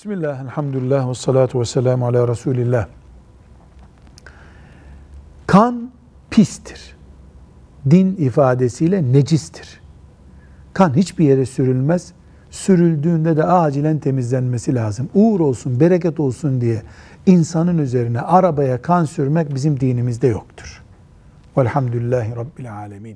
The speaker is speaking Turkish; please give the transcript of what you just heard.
Bismillah, elhamdülillah ve salatu ve selamu ala Resulillah. Kan pistir. Din ifadesiyle necistir. Kan hiçbir yere sürülmez. Sürüldüğünde de acilen temizlenmesi lazım. Uğur olsun, bereket olsun diye insanın üzerine arabaya kan sürmek bizim dinimizde yoktur. Velhamdülillahi Rabbil alemin.